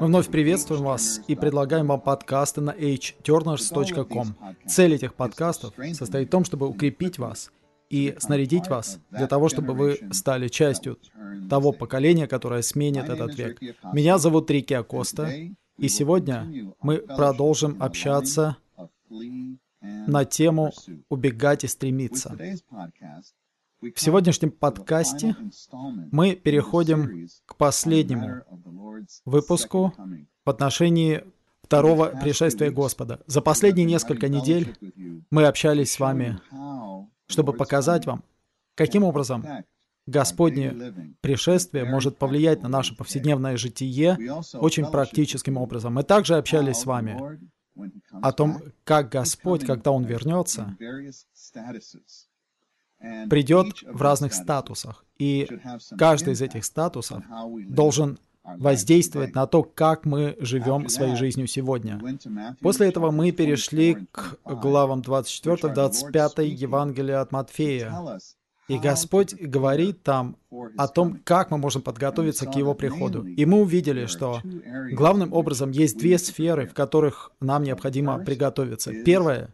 Мы вновь приветствуем вас и предлагаем вам подкасты на hturners.com. Цель этих подкастов состоит в том, чтобы укрепить вас и снарядить вас для того, чтобы вы стали частью того поколения, которое сменит этот век. Меня зовут Рики Акоста, и сегодня мы продолжим общаться на тему «Убегать и стремиться». В сегодняшнем подкасте мы переходим к последнему выпуску в отношении второго пришествия Господа. За последние несколько недель мы общались с вами, чтобы показать вам, каким образом Господне пришествие может повлиять на наше повседневное житие очень практическим образом. Мы также общались с вами о том, как Господь, когда Он вернется, придет в разных статусах. И каждый из этих статусов должен воздействовать на то, как мы живем своей жизнью сегодня. После этого мы перешли к главам 24-25 Евангелия от Матфея. И Господь говорит там о том, как мы можем подготовиться к Его приходу. И мы увидели, что главным образом есть две сферы, в которых нам необходимо приготовиться. Первое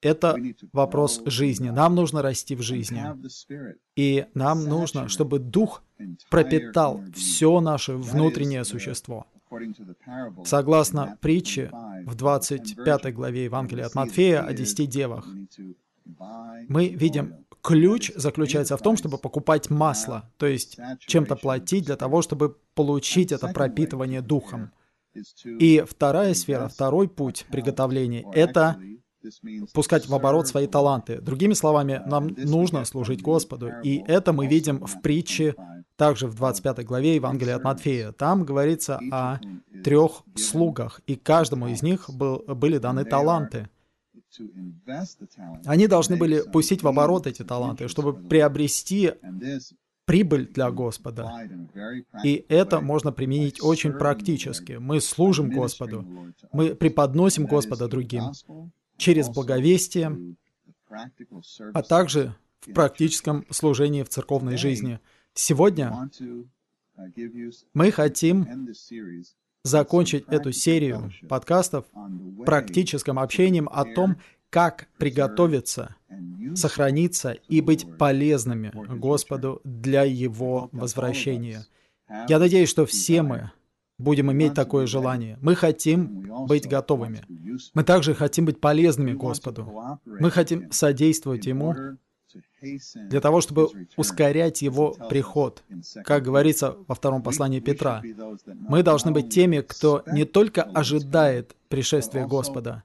это вопрос жизни. Нам нужно расти в жизни. И нам нужно, чтобы Дух пропитал все наше внутреннее существо. Согласно притче в 25 главе Евангелия от Матфея о десяти девах, мы видим, ключ заключается в том, чтобы покупать масло, то есть чем-то платить для того, чтобы получить это пропитывание Духом. И вторая сфера, второй путь приготовления — это пускать в оборот свои таланты. Другими словами, нам нужно служить Господу. И это мы видим в притче, также в 25 главе Евангелия от Матфея. Там говорится о трех слугах, и каждому из них был, были даны таланты. Они должны были пустить в оборот эти таланты, чтобы приобрести прибыль для Господа. И это можно применить очень практически. Мы служим Господу, мы преподносим Господа другим через благовестие, а также в практическом служении в церковной жизни. Сегодня мы хотим закончить эту серию подкастов практическим общением о том, как приготовиться, сохраниться и быть полезными Господу для Его возвращения. Я надеюсь, что все мы будем иметь такое желание. Мы хотим быть готовыми. Мы также хотим быть полезными Господу. Мы хотим содействовать Ему для того, чтобы ускорять Его приход. Как говорится во втором послании Петра, мы должны быть теми, кто не только ожидает пришествия Господа,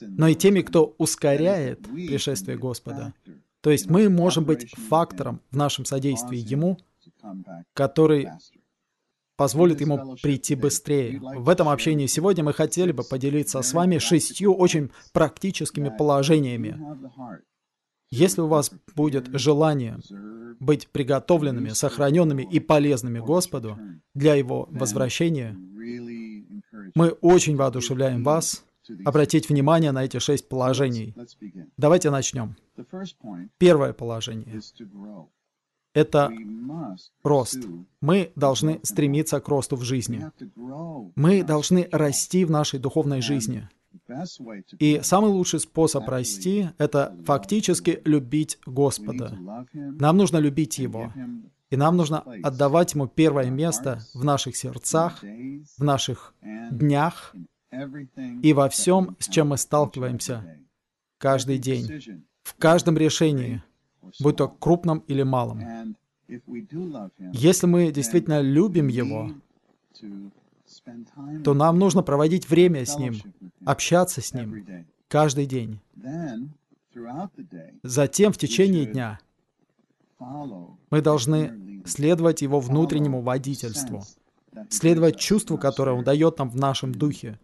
но и теми, кто ускоряет пришествие Господа. То есть мы можем быть фактором в нашем содействии Ему, который позволит ему прийти быстрее. В этом общении сегодня мы хотели бы поделиться с вами шестью очень практическими положениями. Если у вас будет желание быть приготовленными, сохраненными и полезными Господу для Его возвращения, мы очень воодушевляем вас обратить внимание на эти шесть положений. Давайте начнем. Первое положение это рост. Мы должны стремиться к росту в жизни. Мы должны расти в нашей духовной жизни. И самый лучший способ расти — это фактически любить Господа. Нам нужно любить Его. И нам нужно отдавать Ему первое место в наших сердцах, в наших днях и во всем, с чем мы сталкиваемся каждый день, в каждом решении — будь то крупным или малым. Если мы действительно любим Его, то нам нужно проводить время с Ним, общаться с Ним каждый день. Затем в течение дня мы должны следовать Его внутреннему водительству, следовать чувству, которое Он дает нам в нашем духе,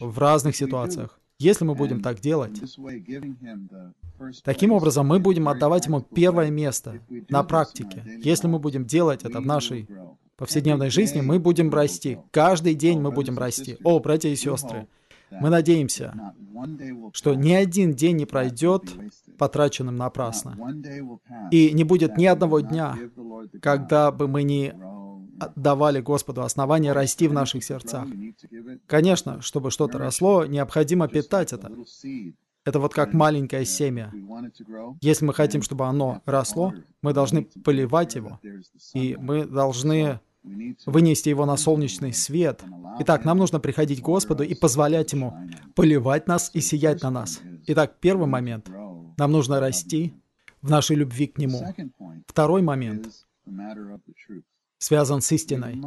в разных ситуациях. Если мы будем так делать, таким образом мы будем отдавать ему первое место на практике. Если мы будем делать это в нашей повседневной жизни, мы будем расти. Каждый день мы будем расти. О, братья и сестры, Мы надеемся, что ни один день не пройдет потраченным напрасно. И не будет ни одного дня, когда бы мы не давали Господу основания расти в наших сердцах. Конечно, чтобы что-то росло, необходимо питать это. Это вот как маленькое семя. Если мы хотим, чтобы оно росло, мы должны поливать его, и мы должны вынести его на солнечный свет. Итак, нам нужно приходить к Господу и позволять Ему поливать нас и сиять на нас. Итак, первый момент. Нам нужно расти в нашей любви к Нему. Второй момент связан с истиной.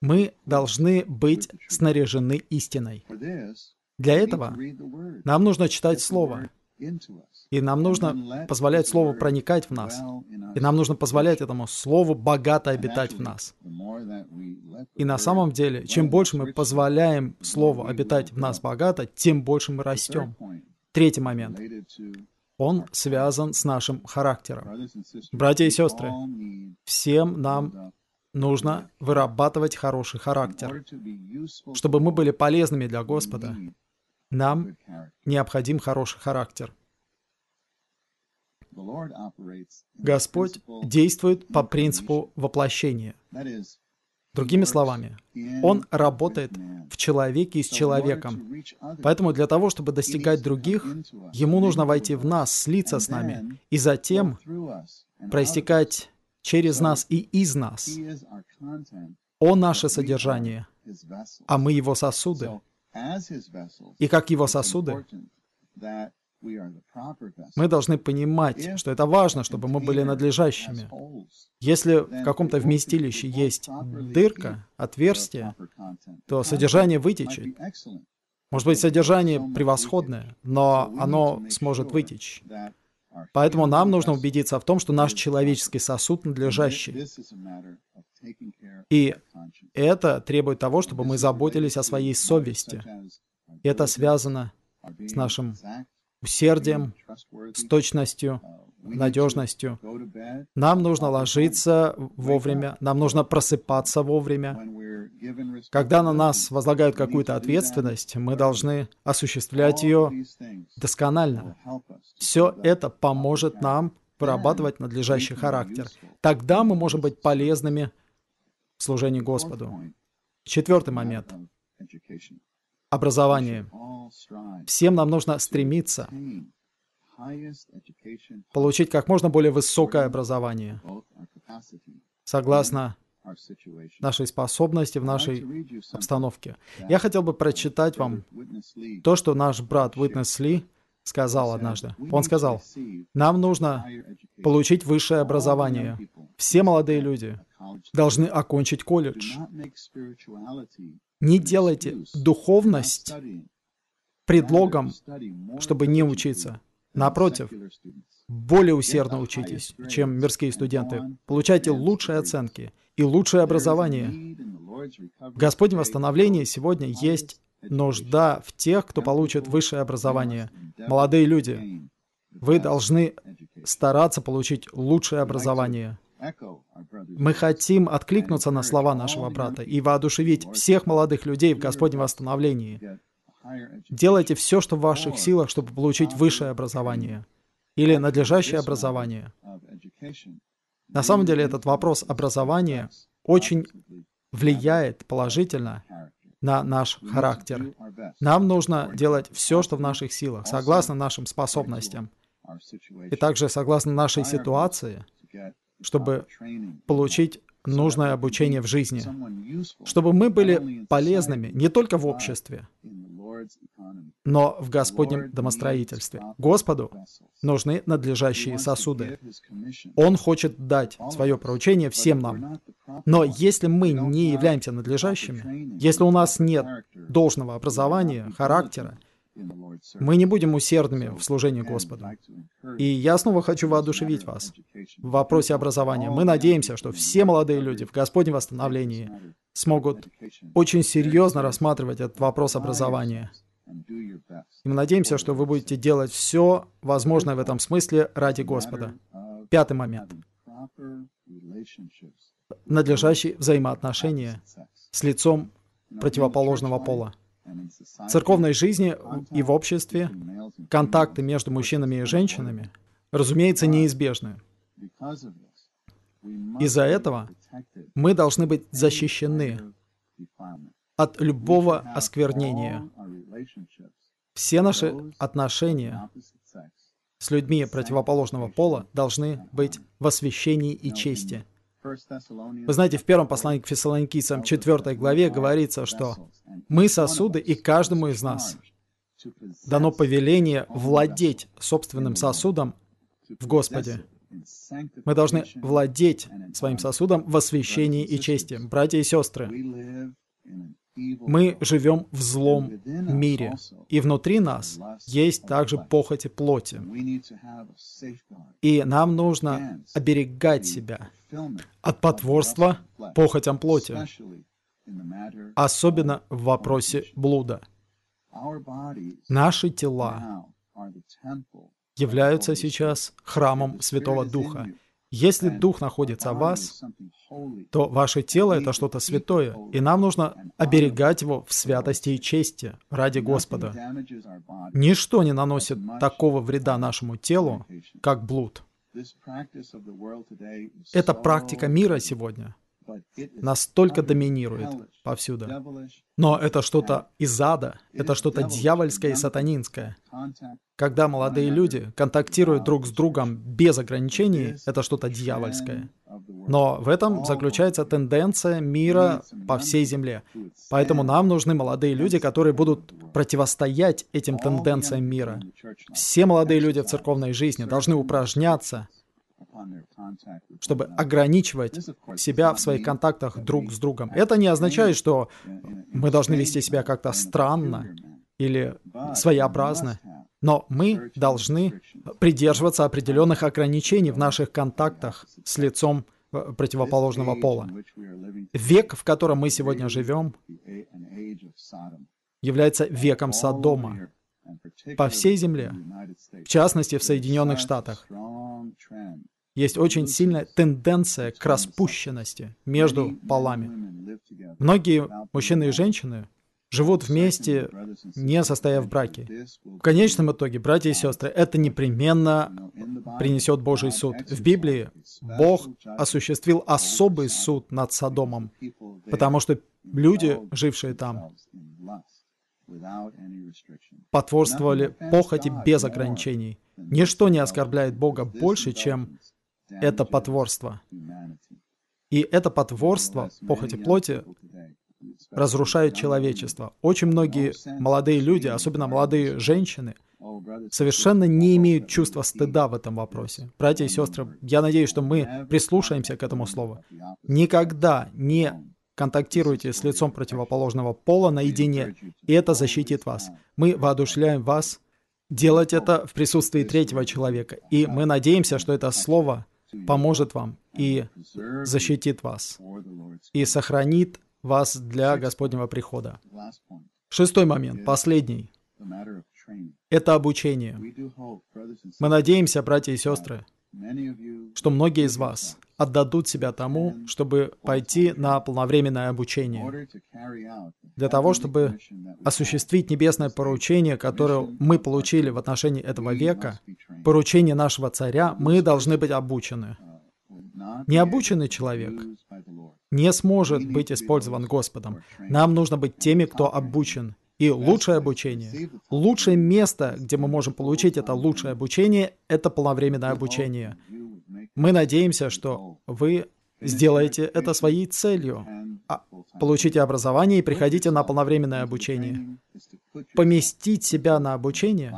Мы должны быть снаряжены истиной. Для этого нам нужно читать Слово. И нам нужно позволять Слову проникать в нас. И нам нужно позволять этому Слову богато обитать в нас. И на самом деле, чем больше мы позволяем Слову обитать в нас богато, тем больше мы растем. Третий момент. Он связан с нашим характером. Братья и сестры, всем нам нужно вырабатывать хороший характер. Чтобы мы были полезными для Господа, нам необходим хороший характер. Господь действует по принципу воплощения. Другими словами, Он работает в человеке с человеком. Поэтому для того, чтобы достигать других, Ему нужно войти в нас, слиться с нами, и затем проистекать через нас и из нас. Он наше содержание, а мы Его сосуды. И как Его сосуды, мы должны понимать, что это важно, чтобы мы были надлежащими. Если в каком-то вместилище есть дырка, отверстие, то содержание вытечет. Может быть, содержание превосходное, но оно сможет вытечь. Поэтому нам нужно убедиться в том, что наш человеческий сосуд надлежащий. И это требует того, чтобы мы заботились о своей совести. Это связано с нашим усердием, с точностью, надежностью. Нам нужно ложиться вовремя, нам нужно просыпаться вовремя. Когда на нас возлагают какую-то ответственность, мы должны осуществлять ее досконально. Все это поможет нам вырабатывать надлежащий характер. Тогда мы можем быть полезными в служении Господу. Четвертый момент. Образование. Всем нам нужно стремиться получить как можно более высокое образование, согласно нашей способности в нашей обстановке. Я хотел бы прочитать вам то, что наш брат Уитнес Ли сказал однажды. Он сказал, нам нужно получить высшее образование. Все молодые люди должны окончить колледж. Не делайте духовность предлогом, чтобы не учиться. Напротив, более усердно учитесь, чем мирские студенты. Получайте лучшие оценки и лучшее образование. В Господнем восстановлении сегодня есть нужда в тех, кто получит высшее образование. Молодые люди, вы должны стараться получить лучшее образование. Мы хотим откликнуться на слова нашего брата и воодушевить всех молодых людей в Господнем восстановлении. Делайте все, что в ваших силах, чтобы получить высшее образование или надлежащее образование. На самом деле этот вопрос образования очень влияет положительно на наш характер. Нам нужно делать все, что в наших силах, согласно нашим способностям, и также согласно нашей ситуации, чтобы получить нужное обучение в жизни, чтобы мы были полезными не только в обществе, но в Господнем домостроительстве. Господу нужны надлежащие сосуды. Он хочет дать свое поручение всем нам. Но если мы не являемся надлежащими, если у нас нет должного образования, характера, мы не будем усердными в служении Господу. И я снова хочу воодушевить вас в вопросе образования. Мы надеемся, что все молодые люди в Господнем восстановлении смогут очень серьезно рассматривать этот вопрос образования. И мы надеемся, что вы будете делать все возможное в этом смысле ради Господа. Пятый момент. Надлежащие взаимоотношения с лицом противоположного пола. Церковной жизни и в обществе контакты между мужчинами и женщинами, разумеется, неизбежны. Из-за этого мы должны быть защищены от любого осквернения. Все наши отношения с людьми противоположного пола должны быть в освящении и чести. Вы знаете, в первом послании к фессалоникийцам 4 главе говорится, что мы сосуды, и каждому из нас дано повеление владеть собственным сосудом в Господе. Мы должны владеть своим сосудом в освящении и чести. Братья и сестры, мы живем в злом мире, и внутри нас есть также похоти плоти. И нам нужно оберегать себя от потворства похотям плоти, особенно в вопросе блуда. Наши тела являются сейчас храмом Святого Духа. Если Дух находится в вас, то ваше тело — это что-то святое, и нам нужно оберегать его в святости и чести ради Господа. Ничто не наносит такого вреда нашему телу, как блуд. Эта практика мира сегодня настолько доминирует повсюду. Но это что-то из ада, это что-то дьявольское и сатанинское. Когда молодые люди контактируют друг с другом без ограничений, это что-то дьявольское. Но в этом заключается тенденция мира по всей земле. Поэтому нам нужны молодые люди, которые будут противостоять этим тенденциям мира. Все молодые люди в церковной жизни должны упражняться чтобы ограничивать себя в своих контактах друг с другом. Это не означает, что мы должны вести себя как-то странно или своеобразно, но мы должны придерживаться определенных ограничений в наших контактах с лицом противоположного пола. Век, в котором мы сегодня живем, является веком Содома. по всей земле, в частности в Соединенных Штатах. есть очень сильная тенденция к распущенности между полами. Многие мужчины и женщины живут вместе, не состояв в браке. В конечном итоге, братья и сестры, это непременно принесет Божий суд. В Библии Бог осуществил особый суд над Содомом, потому что люди, жившие там, потворствовали похоти без ограничений. Ничто не оскорбляет Бога больше, чем это потворство. И это потворство, похоти плоти, разрушает человечество. Очень многие молодые люди, особенно молодые женщины, совершенно не имеют чувства стыда в этом вопросе. Братья и сестры, я надеюсь, что мы прислушаемся к этому слову. Никогда не контактируйте с лицом противоположного пола наедине, и это защитит вас. Мы воодушевляем вас делать это в присутствии третьего человека, и мы надеемся, что это слово поможет вам и защитит вас, и сохранит вас для Господнего прихода. Шестой момент, последний. Это обучение. Мы надеемся, братья и сестры, что многие из вас отдадут себя тому, чтобы пойти на полновременное обучение, для того, чтобы осуществить небесное поручение, которое мы получили в отношении этого века, поручение нашего царя, мы должны быть обучены. Необученный человек не сможет быть использован Господом. Нам нужно быть теми, кто обучен. И лучшее обучение, лучшее место, где мы можем получить это лучшее обучение, это полновременное обучение. Мы надеемся, что вы сделаете это своей целью. А, получите образование и приходите на полновременное обучение. Поместить себя на обучение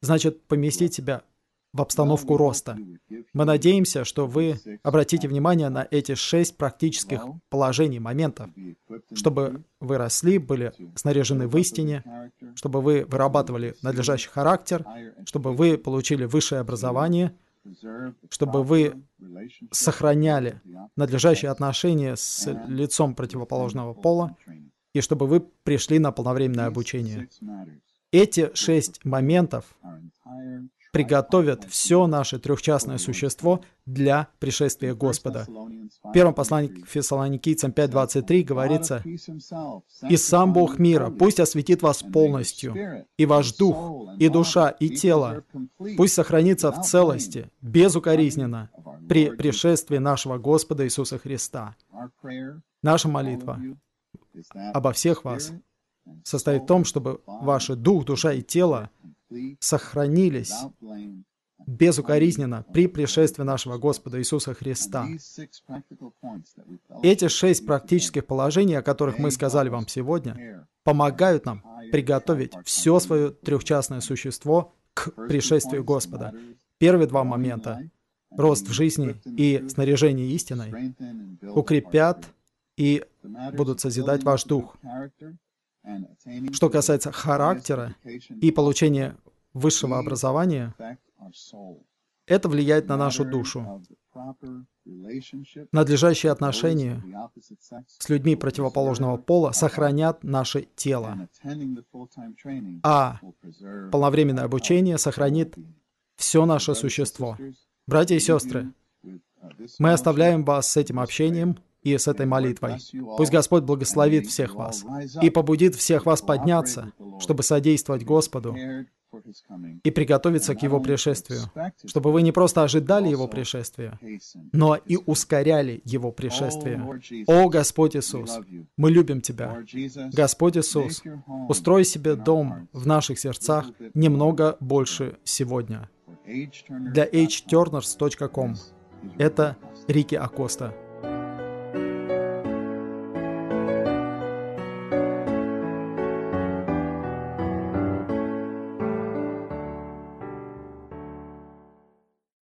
значит поместить себя в обстановку роста. Мы надеемся, что вы обратите внимание на эти шесть практических положений, моментов, чтобы вы росли, были снаряжены в истине, чтобы вы вырабатывали надлежащий характер, чтобы вы получили высшее образование, чтобы вы сохраняли надлежащие отношения с лицом противоположного пола, и чтобы вы пришли на полновременное обучение. Эти шесть моментов приготовят все наше трехчастное существо для пришествия Господа. В первом послании к Фессалоникийцам 5.23 говорится, «И сам Бог мира пусть осветит вас полностью, и ваш дух, и душа, и тело, пусть сохранится в целости, безукоризненно, при пришествии нашего Господа Иисуса Христа». Наша молитва обо всех вас состоит в том, чтобы ваши дух, душа и тело сохранились безукоризненно при пришествии нашего Господа Иисуса Христа. Эти шесть практических положений, о которых мы сказали вам сегодня, помогают нам приготовить все свое трехчастное существо к пришествию Господа. Первые два момента — рост в жизни и снаряжение истиной — укрепят и будут созидать ваш дух. Что касается характера и получения высшего образования, это влияет на нашу душу. Надлежащие отношения с людьми противоположного пола сохранят наше тело, а полновременное обучение сохранит все наше существо. Братья и сестры, мы оставляем вас с этим общением и с этой молитвой. Пусть Господь благословит всех вас и побудит всех вас подняться, чтобы содействовать Господу и приготовиться к Его пришествию, чтобы вы не просто ожидали Его пришествия, но и ускоряли Его пришествие. О Господь Иисус, мы любим Тебя. Господь Иисус, устрой себе дом в наших сердцах немного больше сегодня. Для hturners.com это Рики Акоста.